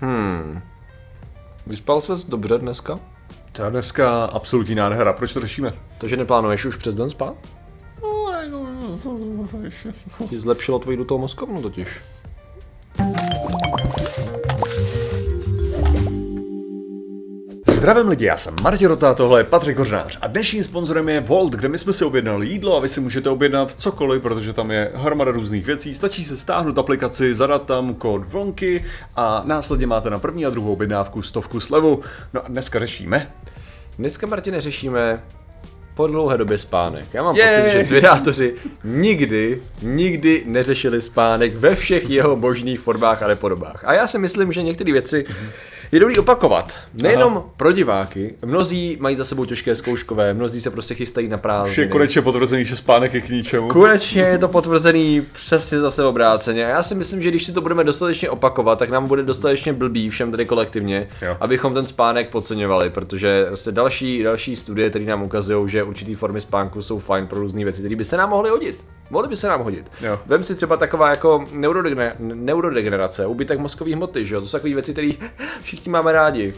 Hmm. Vyspal ses dobře dneska? To je dneska absolutní nádhera. Proč to řešíme? Takže neplánuješ už přes den spát? Ti zlepšilo tvoji dutou mozkovnu totiž. Zdravím lidi, já jsem Martin Rota, tohle je Patrik Kořnář a dnešním sponzorem je Volt, kde my jsme si objednali jídlo a vy si můžete objednat cokoliv, protože tam je hromada různých věcí. Stačí se stáhnout aplikaci, zadat tam kód VLONKY a následně máte na první a druhou objednávku stovku slevu. No a dneska řešíme. Dneska, Martine, řešíme po dlouhé době spánek. Já mám Jej! pocit, že zvědátoři nikdy, nikdy neřešili spánek ve všech jeho možných formách a nepodobách. A já si myslím, že některé věci je dobrý opakovat. Nejenom Aha. pro diváky. Mnozí mají za sebou těžké zkouškové, mnozí se prostě chystají na Už je prázdniny. konečně potvrzený, že spánek je k ničemu. Konečně je to potvrzený přesně zase obráceně. A já si myslím, že když si to budeme dostatečně opakovat, tak nám bude dostatečně blbý všem tady kolektivně, Jo. abychom ten spánek podceňovali, protože prostě další, další studie, které nám ukazují, že určitý formy spánku jsou fajn pro různé věci, které by se nám mohly hodit. Mohly by se nám hodit. Jo. Vem si třeba taková jako neurodegener- neurodegenerace, úbytek mozkových hmoty, že jo? To jsou takové věci, které všichni máme rádi.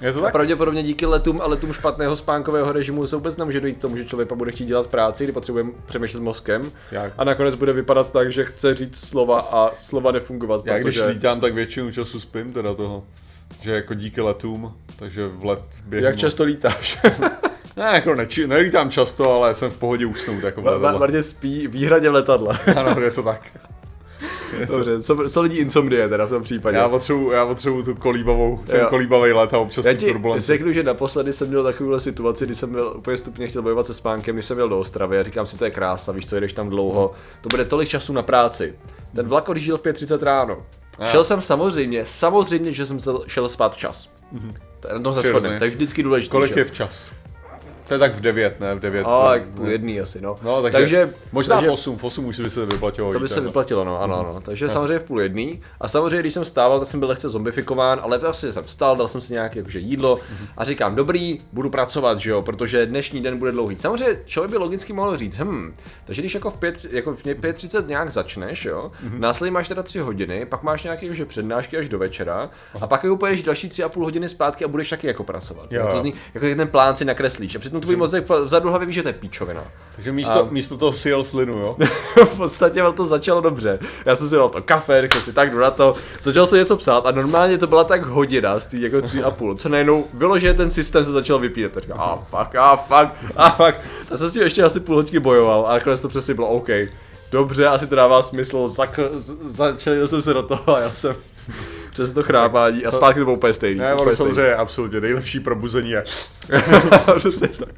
Je to A tak? pravděpodobně díky letům a letům špatného spánkového režimu se vůbec nemůže dojít k tomu, že člověk pak bude chtít dělat práci, kdy potřebuje přemýšlet mozkem Jak? a nakonec bude vypadat tak, že chce říct slova a slova nefungovat. Já když protože... lítám, tak většinu času spím teda toho. Že jako díky letům, takže v let během... Jak často lítáš? Ne, jako neči, nelítám často, ale jsem v pohodě usnout jako v letadle. Spí výhradě v letadle. Ano, je to tak. Dobře, co, co lidí insomnie teda v tom případě? Já potřebuji, já potřebuji tu kolíbavou, ten Jo. kolíbavý let a občas Já ti turbulenci. řeknu, že naposledy jsem měl takovouhle situaci, kdy jsem byl úplně stupně chtěl bojovat se spánkem, když jsem jel do Ostravy a říkám si, to je krása, víš co, jedeš tam dlouho, to bude tolik času na práci. Ten vlak odjížděl v 5.30 ráno. A. Šel jsem samozřejmě, samozřejmě, že jsem se- šel spát včas. To je na tom se shodneme, to je vždycky důležité. Kolik je včas? To je tak v 9, ne? V 9. A, tak půl jedný asi, no. No, takže, takže možná takže, v 8, v 8 už by se vyplatilo To by se vyplatilo, no, ano, ano. Takže samozřejmě v půl jedný. A samozřejmě, když jsem stával, tak jsem byl lehce zombifikován, ale vlastně jsem vstal, dal jsem si nějaké jakože jídlo a říkám, dobrý, budu pracovat, že jo, protože dnešní den bude dlouhý. Samozřejmě člověk by logicky mohl říct, hm, takže když jako v 5, jako v 5.30 nějak začneš, jo, následně máš teda 3 hodiny, pak máš nějaké jakože přednášky až do večera a pak jako pojedeš další 3,5 hodiny zpátky a budeš taky jako pracovat. Jo. To zní, jako ten plán si nakreslíš a přitom tvůj mozek vzadu hlavě ví, že to je píčovina. Takže místo, místo toho si jel slinu, jo? v podstatě to začalo dobře. Já jsem si dal to kafe, řekl jsem si tak, jdu na to, začal jsem něco psát a normálně to byla tak hodina z tý jako tři a půl, co najednou vyloženě ten systém se začal vypínat. Tak a fuck, a fuck, a fuck. Tak jsem si ještě asi půl hodiny bojoval a nakonec to přesně bylo OK. Dobře, asi to dává smysl, Zak- z- začal jsem se do toho a já jsem přes to chrápání a zpátky to bylo úplně stejný. Ne, ono samozřejmě absolutně nejlepší probuzení je, Přesně tak.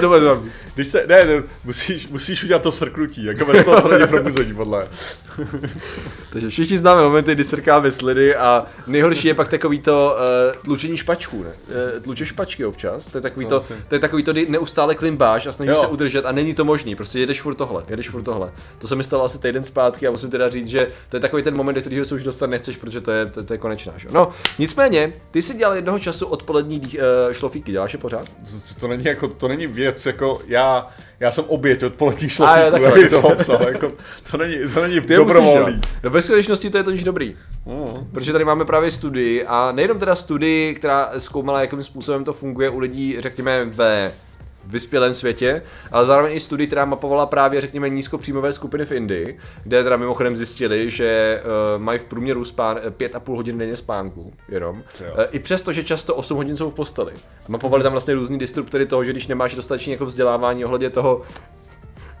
To bude dobrý. když se, ne, ne musíš, musíš udělat to srknutí, jako bez toho to není probuzení, podle. Takže všichni známe momenty, kdy srkáme sliny a nejhorší je pak takový to uh, tlučení špačků, ne? Uh, tlučeš špačky občas, to je takový to, asi. to je takový to, kdy neustále klimbáš a snažíš Jo. se udržet a není to možný, prostě jedeš furt tohle, jedeš furt tohle. To se mi stalo asi týden zpátky a musím teda říct, že to je takový ten moment, do kterého se už dostat nechceš, protože to je, to, to je konečná, že? No, nicméně, ty jsi dělal jednoho času odpolední uh, šlofíky, děláš je pořád? To, to, není jako, to není věc, jako já, já jsem oběť od poletí šlofíku, abych to obsal, jako, to není, to není Ty musíš dobrovolný. dělat. No ve skutečnosti to je totiž dobrý. Mm. Protože tady máme právě studii a nejenom teda studii, která zkoumala, jakým způsobem to funguje u lidí, řekněme, ve vyspělém světě, ale zároveň i studii, která mapovala právě, řekněme, nízkopříjmové skupiny v Indii, kde teda mimochodem zjistili, že uh, mají v průměru spán, eh, pět a půl hodin denně spánku, jenom. Jo. Uh, I přesto, že často 8 hodin jsou v posteli. A mapovali tam vlastně různý disruptory toho, že když nemáš dostatečně jako vzdělávání ohledně toho,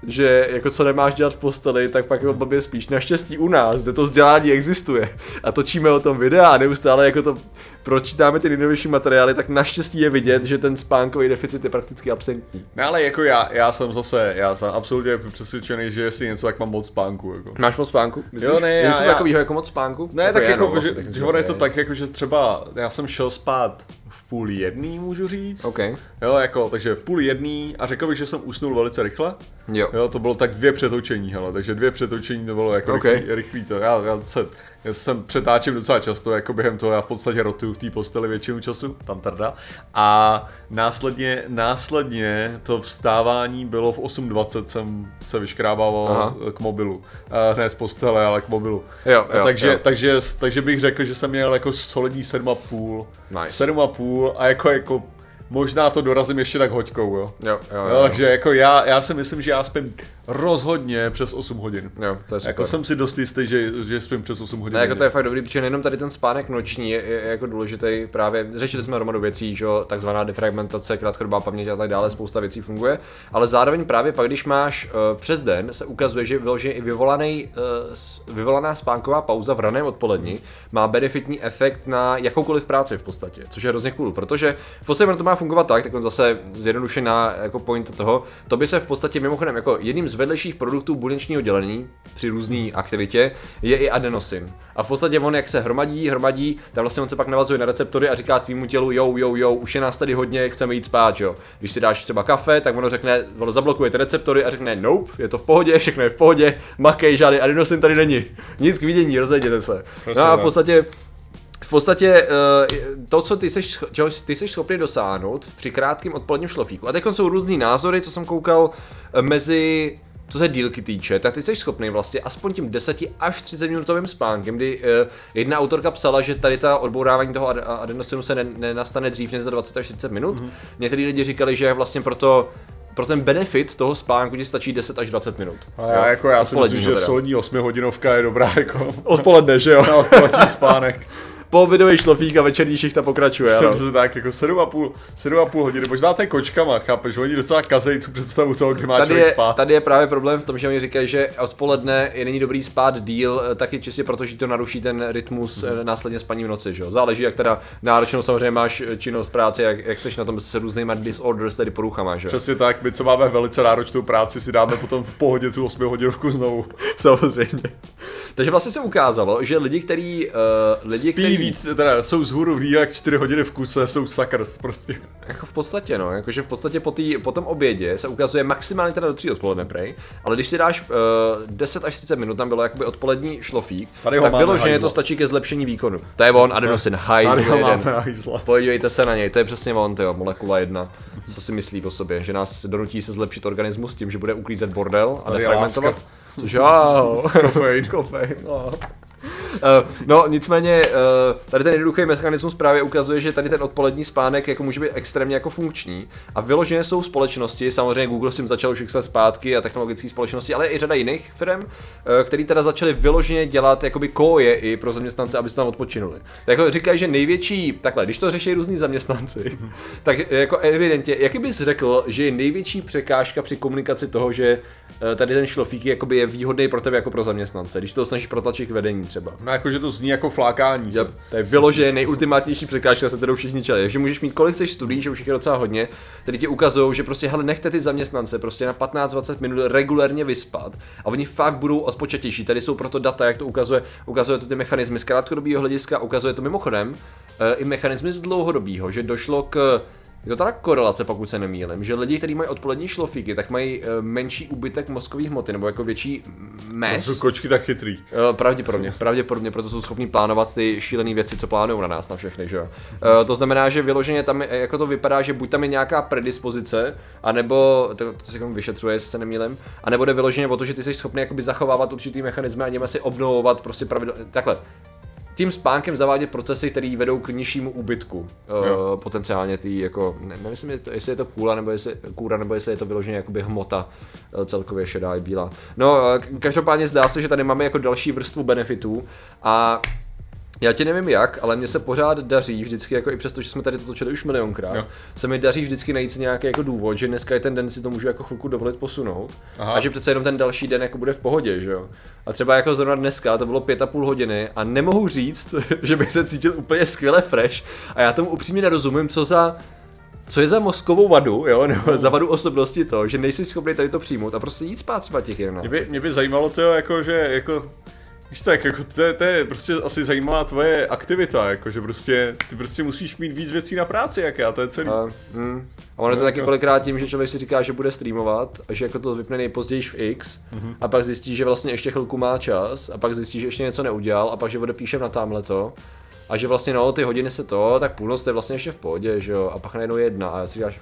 že jako co nemáš dělat v posteli, tak pak jako blbě spíš. Naštěstí u nás, kde to vzdělání existuje a točíme o tom videa a neustále jako to pročítáme ty nejnovější materiály, tak naštěstí je vidět, že ten spánkový deficit je prakticky absentní. Ne, ale jako já, já jsem zase, já jsem absolutně přesvědčený, že jestli něco, tak mám moc spánku, jako. Máš moc spánku? Myslíš? Jo, ne, já- něco já- takového jako moc spánku? Ne, tak je, jako, no, vlastně, že, tak že ono je to tak, jako, že třeba já jsem šel spát v půl jedný, můžu říct. OK. Jo, jako, takže v půl jedný a řekl bych, že jsem usnul velice rychle. Jo. Jo, to bylo tak dvě přetočení, hele, takže dvě přetočení to bylo jako OK. rychlý, rychlý to. Já, já, se, Já jsem přetáčím docela často, jako během toho já v podstatě rotuju v té posteli většinu času, tam tarda. A následně, následně to vstávání bylo v 8.20 jsem se vyškrábával Aha. k mobilu. A ne z postele, ale k mobilu. Jo, jo, takže, jo. Takže, takže bych řekl, že jsem měl jako solidní 7,5. Nice. 7,5 a jako, jako možná to dorazím ještě tak hoďkou, jo. Jo, jo, jo, jo. Takže jako já, já si myslím, že já spím rozhodně přes 8 hodin. Jo, to je super. Jako jsem si dost jistý, že, že spím přes 8 hodin. Ne, jako to je fakt dobrý, protože nejenom tady ten spánek noční je, je, jako důležitý právě, řešili jsme hromadu věcí, že jo, takzvaná defragmentace, krátkodobá paměť a tak dále, spousta věcí funguje, ale zároveň právě pak, když máš uh, přes den, se ukazuje, že vyloženě i vyvolaný, uh, vyvolaná spánková pauza v raném odpolední má benefitní efekt na jakoukoliv práci v podstatě, což je hrozně cool, protože v podstatě to má fungovat tak, tak on zase zjednodušená jako point toho, to by se v podstatě mimochodem jako jedním z vedlejších produktů buněčního dělení při různé aktivitě je i adenosin. A v podstatě on, jak se hromadí, hromadí, tak vlastně on se pak navazuje na receptory a říká tvýmu tělu, jo, jo, jo, už je nás tady hodně, chceme jít spát, jo. Když si dáš třeba kafe, tak ono řekne, ono zablokuje ty receptory a řekne, nope, je to v pohodě, všechno je v pohodě, makej, žádný adenosin tady není. Nic k vidění, rozejděte se. No a v podstatě v podstatě to, co ty seš, čeho ty jsi schopný dosáhnout při krátkém odpoledním šlofíku, a teď jsou různý názory, co jsem koukal mezi co se dílky týče, tak ty jsi schopný vlastně aspoň tím 10 až 30 minutovým spánkem, kdy uh, jedna autorka psala, že tady ta odbourávání toho ad- adenosinu se nenastane dřív než za 20 až 30 minut. Mm-hmm. Někteří lidi říkali, že vlastně proto pro ten benefit toho spánku ti stačí 10 až 20 minut. A já, jako já si myslím, že solidní 8 hodinovka je dobrá jako odpoledne, že jo? Na odpolední spánek poobědový šlofík a večerní šichta pokračuje. Jsem se tak jako 7,5, 7,5 hodiny, možná to je kočkama, chápeš, oni docela kazejí tu představu toho, kdy má tady člověk je, spát. Tady je právě problém v tom, že oni říkají, že odpoledne je není dobrý spát díl, eh, taky čistě proto, že to naruší ten rytmus mm. následně spaní v noci, že jo. Záleží, jak teda náročnou samozřejmě máš eh, činnost práce, jak, jak jsi na tom se různýma disorders, tedy poruchama, že jo. Přesně tak, my co máme velice náročnou práci, si dáme potom v pohodě tu 8 hodinovku znovu. samozřejmě. Takže vlastně se ukázalo, že lidi, kteří uh, lidi, Spí který... víc, teda jsou z hůru v jak 4 hodiny v kuse, jsou suckers prostě. Jako v podstatě, no, jakože v podstatě po, tý, po tom obědě se ukazuje maximálně teda do 3 odpoledne prej, ale když si dáš uh, 10 až 30 minut, tam bylo jakoby odpolední šlofík, Tady tak vyloženě to stačí ke zlepšení výkonu. To je on, adenosin, hajzl jeden. Podívejte se na něj, to je přesně on, tyjo, molekula jedna. Co si myslí o sobě, že nás donutí se zlepšit organismus tím, že bude uklízet bordel a defragmentovat? Což wow. Kofein. Kofein, no. Uh, no, nicméně, uh, tady ten jednoduchý mechanismus právě ukazuje, že tady ten odpolední spánek jako může být extrémně jako funkční. A vyloženě jsou společnosti, samozřejmě Google s tím začal už zpátky a technologické společnosti, ale i řada jiných firm, uh, který teda začaly vyloženě dělat jakoby koje i pro zaměstnance, aby se tam odpočinuli. Tak jako říkají, že největší, takhle, když to řeší různí zaměstnanci, tak jako evidentně, jaký bys řekl, že je největší překážka při komunikaci toho, že tady ten šlofík jakoby je výhodný pro tebe jako pro zaměstnance, když to snažíš protlačit k vedení třeba. No jakože to zní jako flákání. Yep. To je vyloženě nejultimátnější překážka, se kterou všichni čelí. Takže můžeš mít kolik chceš studií, že už je docela hodně, který ti ukazují, že prostě hele, nechte ty zaměstnance prostě na 15-20 minut regulérně vyspat a oni fakt budou odpočatější. Tady jsou proto data, jak to ukazuje, ukazuje to ty mechanismy z krátkodobého hlediska, ukazuje to mimochodem e, i mechanismy z dlouhodobého, že došlo k je to teda korelace, pokud se nemýlím, že lidi, kteří mají odpolední šlofíky, tak mají uh, menší úbytek mozkové hmoty, nebo jako větší mes. To jsou kočky tak chytrý. Pravděpodobně, pravděpodobně, proto jsou schopni plánovat ty šílené věci, co plánují na nás, na všechny, že jo. Uh, to znamená, že vyloženě tam, jako to vypadá, že buď tam je nějaká predispozice, anebo, to, to se jako vyšetřuje, jestli se nemýlím, anebo jde vyloženě o to, že ty jsi schopný jakoby zachovávat určitý mechanizmy a něma si obnovovat prostě pravidlo, takhle tím spánkem zavádět procesy, které vedou k nižšímu úbytku uh, potenciálně tý, jako, ne, nevím, jestli je to kůra, nebo jestli, kůra, nebo jestli je to vyloženě jakoby hmota uh, celkově šedá i bílá. No, uh, každopádně zdá se, že tady máme jako další vrstvu benefitů a já ti nevím jak, ale mně se pořád daří vždycky, jako i přesto, že jsme tady to točili už milionkrát, jo. se mi daří vždycky najít nějaký jako důvod, že dneska je ten den, si to můžu jako chvilku dovolit posunout Aha. a že přece jenom ten další den jako bude v pohodě, že jo. A třeba jako zrovna dneska to bylo pět a půl hodiny a nemohu říct, že bych se cítil úplně skvěle fresh a já tomu upřímně nerozumím, co za co je za mozkovou vadu, jo, nebo za vadu osobnosti to, že nejsi schopný tady to přijmout a prostě jít spát třeba těch 11. Mě by, mě by zajímalo to, jako, že jako Víš tak, jako to, je, to je prostě asi zajímavá tvoje aktivita, jako že prostě, ty prostě musíš mít víc věcí na práci, jak já, to je celý. A, mm, a ono je to taky kolikrát tím, že člověk si říká, že bude streamovat a že jako to vypne nejpozději v X mm-hmm. a pak zjistí, že vlastně ještě chvilku má čas a pak zjistí, že ještě něco neudělal a pak, že odepíšem na tamhle to a že vlastně no, ty hodiny se to, tak půlnoc to je vlastně ještě v pohodě, že jo, a pak najednou jedna a já si říkáš,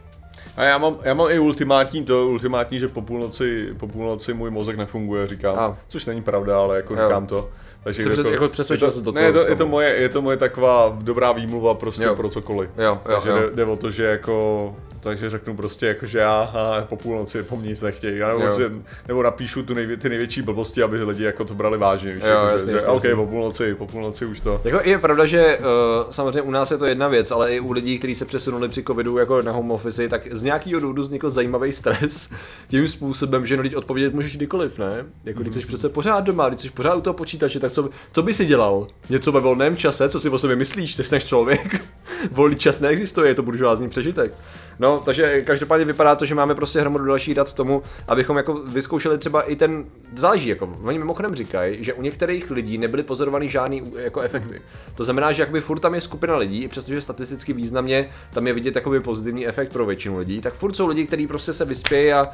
A já mám, já mám i ultimátní to, ultimátní, že po půlnoci, po půlnoci můj mozek nefunguje, říkám, A. což není pravda, ale jako Jo. říkám to. Takže je přes- to, jako přesvědčil je to, se do ne, je to, je, to moje, je to moje taková dobrá výmluva prostě Jo. pro cokoliv. Jo, jo, takže jo. Jde, jde, o to, že jako takže řeknu prostě jako, že já a po půlnoci po mně nic nechtějí. Já nebo, si, nebo napíšu tu nejvě, ty největší blbosti, aby lidi jako to brali vážně. Víš, Jo, jako, jasně, že, jasně, že, OK, jasně. po půlnoci, po půlnoci už to. Jako je pravda, že uh, samozřejmě u nás je to jedna věc, ale i u lidí, kteří se přesunuli při covidu jako na home office, tak z nějakého důvodu vznikl zajímavý stres tím způsobem, že no teď odpovědět můžeš kdykoliv, ne? Jako když jsi přece pořád doma, když jsi pořád u toho počítače, tak co, co by si dělal? Něco ve volném čase, co si o sobě myslíš? Jsi než člověk? Volný čas neexistuje, je to buržoázní přežitek. No, takže každopádně vypadá to, že máme prostě hromadu dalších dat tomu, abychom jako vyzkoušeli třeba i ten, záleží jako, oni mimochodem říkají, že u některých lidí nebyly pozorovány žádný jako efekty. To znamená, že jakoby furt tam je skupina lidí, i přestože statisticky významně tam je vidět jakoby pozitivní efekt pro většinu lidí, tak furt jsou lidi, kteří prostě se vyspějí a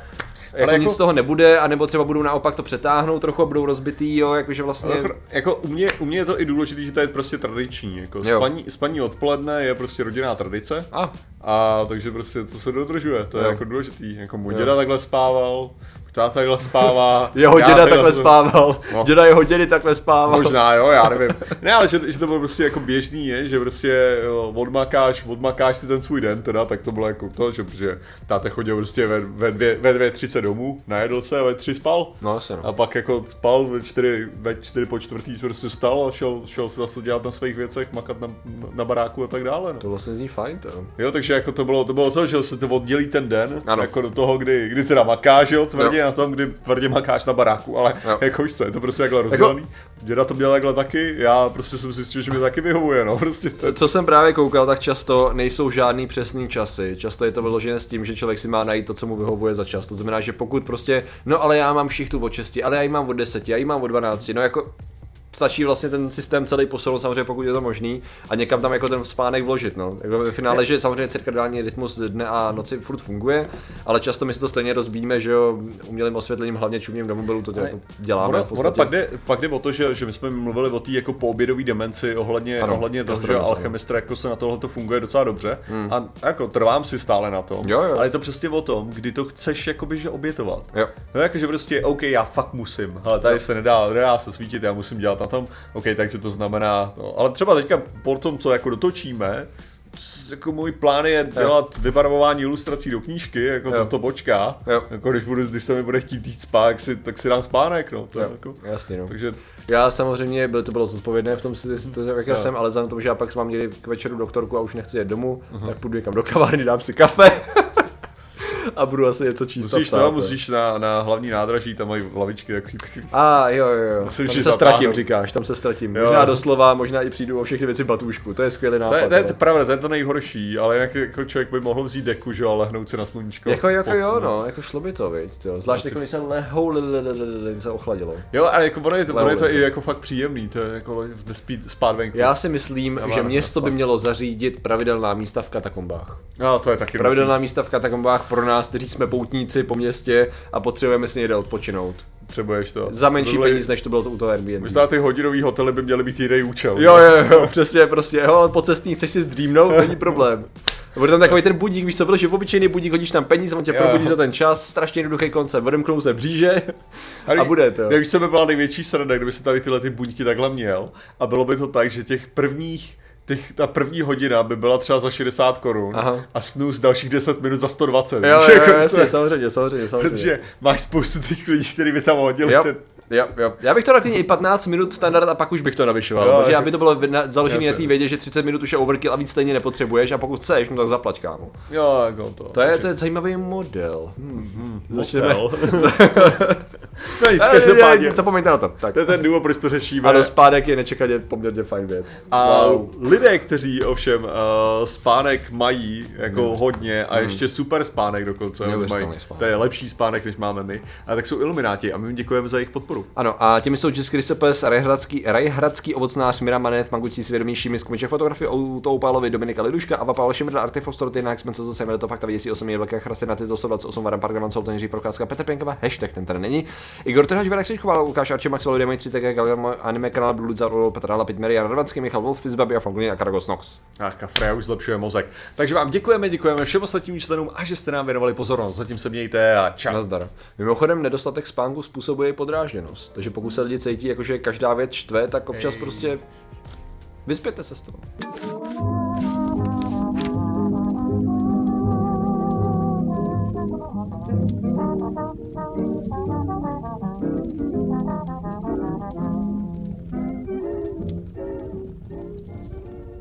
jako, jako- nic z toho nebude, anebo třeba budou naopak to přetáhnout trochu a budou rozbitý, jo, jakože vlastně... Jako, jako u, mě, u mě je to i důležité, že to je prostě tradiční. Jako Jo. spaní, spaní odpoledne je prostě rodinná tradice. A, A takže prostě to se dodržuje, to je Jo. jako důležitý. Jako můj Jo. děda takhle spával, táta takhle spává. jeho děda takhle spával, No. děda jeho dědy takhle spával. Možná, jo, já nevím. Ne, ale že, že to bylo prostě jako běžný je, že prostě jo, odmakáš, odmakáš si ten svůj den teda, tak to bylo jako to, že protože táta chodil prostě ve, ve, dvě, ve dvě třice domů, najedl se a ve tři spal. No, jasně, no. A pak jako spal ve čtyři, ve čtyři po čtvrtý se prostě stal a šel, šel se zase dělat na svých věcech, makat na, na baráku a tak dále. No. To vlastně zní fajn, to. Jo, takže jako to bylo, to bylo to, že se to oddělí ten den, Ano. jako do toho, kdy, kdy teda makáš, jo, tvrdě na tom, kdy tvrdě makáš na baráku, ale Jo. jako už se, je to prostě takhle rozdělený. Děda to měl takhle taky, já prostě jsem zjistil, že mi taky vyhovuje, no, prostě to, Co jsem právě koukal, tak často nejsou žádný přesný časy. Často je to vyložené s tím, že člověk si má najít to, co mu vyhovuje za čas. To znamená, že pokud prostě, no ale já mám šichtu od 6, ale já ji mám od 10, já ji mám od 12, no jako stačí vlastně ten systém celý posunout, samozřejmě pokud je to možný, a někam tam jako ten spánek vložit. No. Jako ve finále, že samozřejmě cirkadiální rytmus dne a noci furt funguje, ale často my si to stejně rozbíjíme, že jo, umělým osvětlením, hlavně čumím do mobilu, to jako děláme Ona, ona pak, jde, pak jde o to, že, že my jsme mluvili o té jako poobědové demenci ohledně, Ano, ohledně toho, že gastromence, alchemistr jako se na tohle to funguje docela dobře a jako trvám si stále na tom, Hmm. Jo, jo. ale je to přesně o tom, kdy to chceš jakoby, že obětovat. Jo. No jakože prostě, OK, já fakt musím, ale tady se nedá, nedá se svítit, já musím dělat na tom, OK, takže to znamená, no, ale třeba teďka po tom, co jako dotočíme, jako můj plán je dělat vybarvování ilustrací do knížky, jako Jo. to, to počká, Jo. jako když, budu, když se mi bude chtít jít spát, tak si, tak si dám spánek, no, to Jo, jako, jasně, no. takže Já samozřejmě, byl to bylo zodpovědné v tom, si to jak já jsem, ale vzhledem k tomu, že já pak mám někdy k večeru doktorku a už nechci jet domů, tak půjdu někam do kavárny, dám si kafe a budu asi něco číst. musíš, psát, no, no. musíš na, na hlavní nádraží, tam mají lavičky takový, A jo, jo, jo. Musím Tam se ztratím, říkáš, tam se ztratím. Jo. Možná doslova, možná i přijdu o všechny věci batůšku, to je skvělý nápad. to je, to je no. pravda, to je to nejhorší, ale jak jako člověk by mohl vzít deku, že a lehnout si na sluníčko. Jako, jako Po- jo, no, jako šlo by to, viď, jo. Zvlášť jako, když se lehou, se ochladilo. Jo, ale jako ono je, to, ono je to i jako fakt příjemný, to je jako spít, spát venku. Já si myslím, že město by mělo zařídit pravidelná místa v katakombách. No, to je taky Pravidelná místa v katakombách pro nás, kteří jsme poutníci po městě a potřebujeme si někde odpočinout. Potřebuješ to. Za menší To byly- peníz, než to bylo to u toho Airbnb. Možná ty hodinový hotely by měly být jiný účel. Jo, jo, jo, přesně, prostě, jo, po cestní chceš si zdřímnout, není problém. Bude tam takový ten budík, víš co, protože v obyčejný budík hodíš tam peníze, on tě Jo. probudí za ten čas, strašně jednoduchý koncept, odemknou se bříže a bude to. Jak co by byla největší sranda, kdyby se tady tyhle ty buňky takhle měl a bylo by to tak, že těch prvních těch, ta první hodina by byla třeba za 60 korun a snus dalších 10 minut za 120. Jo, víš, jo, jako, jo, že jasně, samozřejmě, samozřejmě, samozřejmě. Protože máš spoustu těch lidí, kteří by tam hodili Jo, ten... jo, jo. Já bych to dal i 15 minut standard a pak už bych to navyšoval, Jo, protože jako- aby to bylo na- založené na té vědě, že 30 minut už je overkill a víc stejně nepotřebuješ a pokud chceš, no tak zaplať kámo. Jo, jako to. To je, to je zajímavý model. Hmm. Začneme, Motel. No nic, každopádně. Zapomeňte na to. Tak. To je ten důvod, proč to řešíme. Ano, spádek je nečekaně poměrně fajn věc. A wow. lidé, kteří ovšem uh, spánek mají jako hmm. hodně a ještě super spánek dokonce, mají, spánek. to je lepší spánek, než máme my, a tak jsou ilumináti a my jim děkujeme za jejich podporu. Ano, a těmi jsou Jess Christopes, Rajhradský, Rajhradský ovocnář, Mira Manet, Mangučí svědomějšími zkumiče fotografie, Toupalovi, Dominika Liduška, Ava Pavel Šimrda, Artifostor, Tyna, Expense, zase to fakt věcí 8 je velké chrasy na tyto 128 Varam Park, Gavan, Jiří Prokázka, Petr Pěnkova, hashtag ten tady není. Igor Trhač, Věra Křičková, Lukáš Arči, Max Valodě, 3 TG, anime kanál Blue Zaro, Petra Lapit, Marian Radvanský, Michal Wolf, Pizbabi a Franklin a Karagos Nox. Ach, Freja už zlepšuje mozek. Takže vám děkujeme, děkujeme všem ostatním členům a že jste nám věnovali pozornost. Zatím se mějte a čau. Nazdar. Mimochodem, nedostatek spánku způsobuje podrážděnost. Takže pokud se lidi cítí, jakože každá věc štve, tak občas Ej. prostě vyspěte se z toho.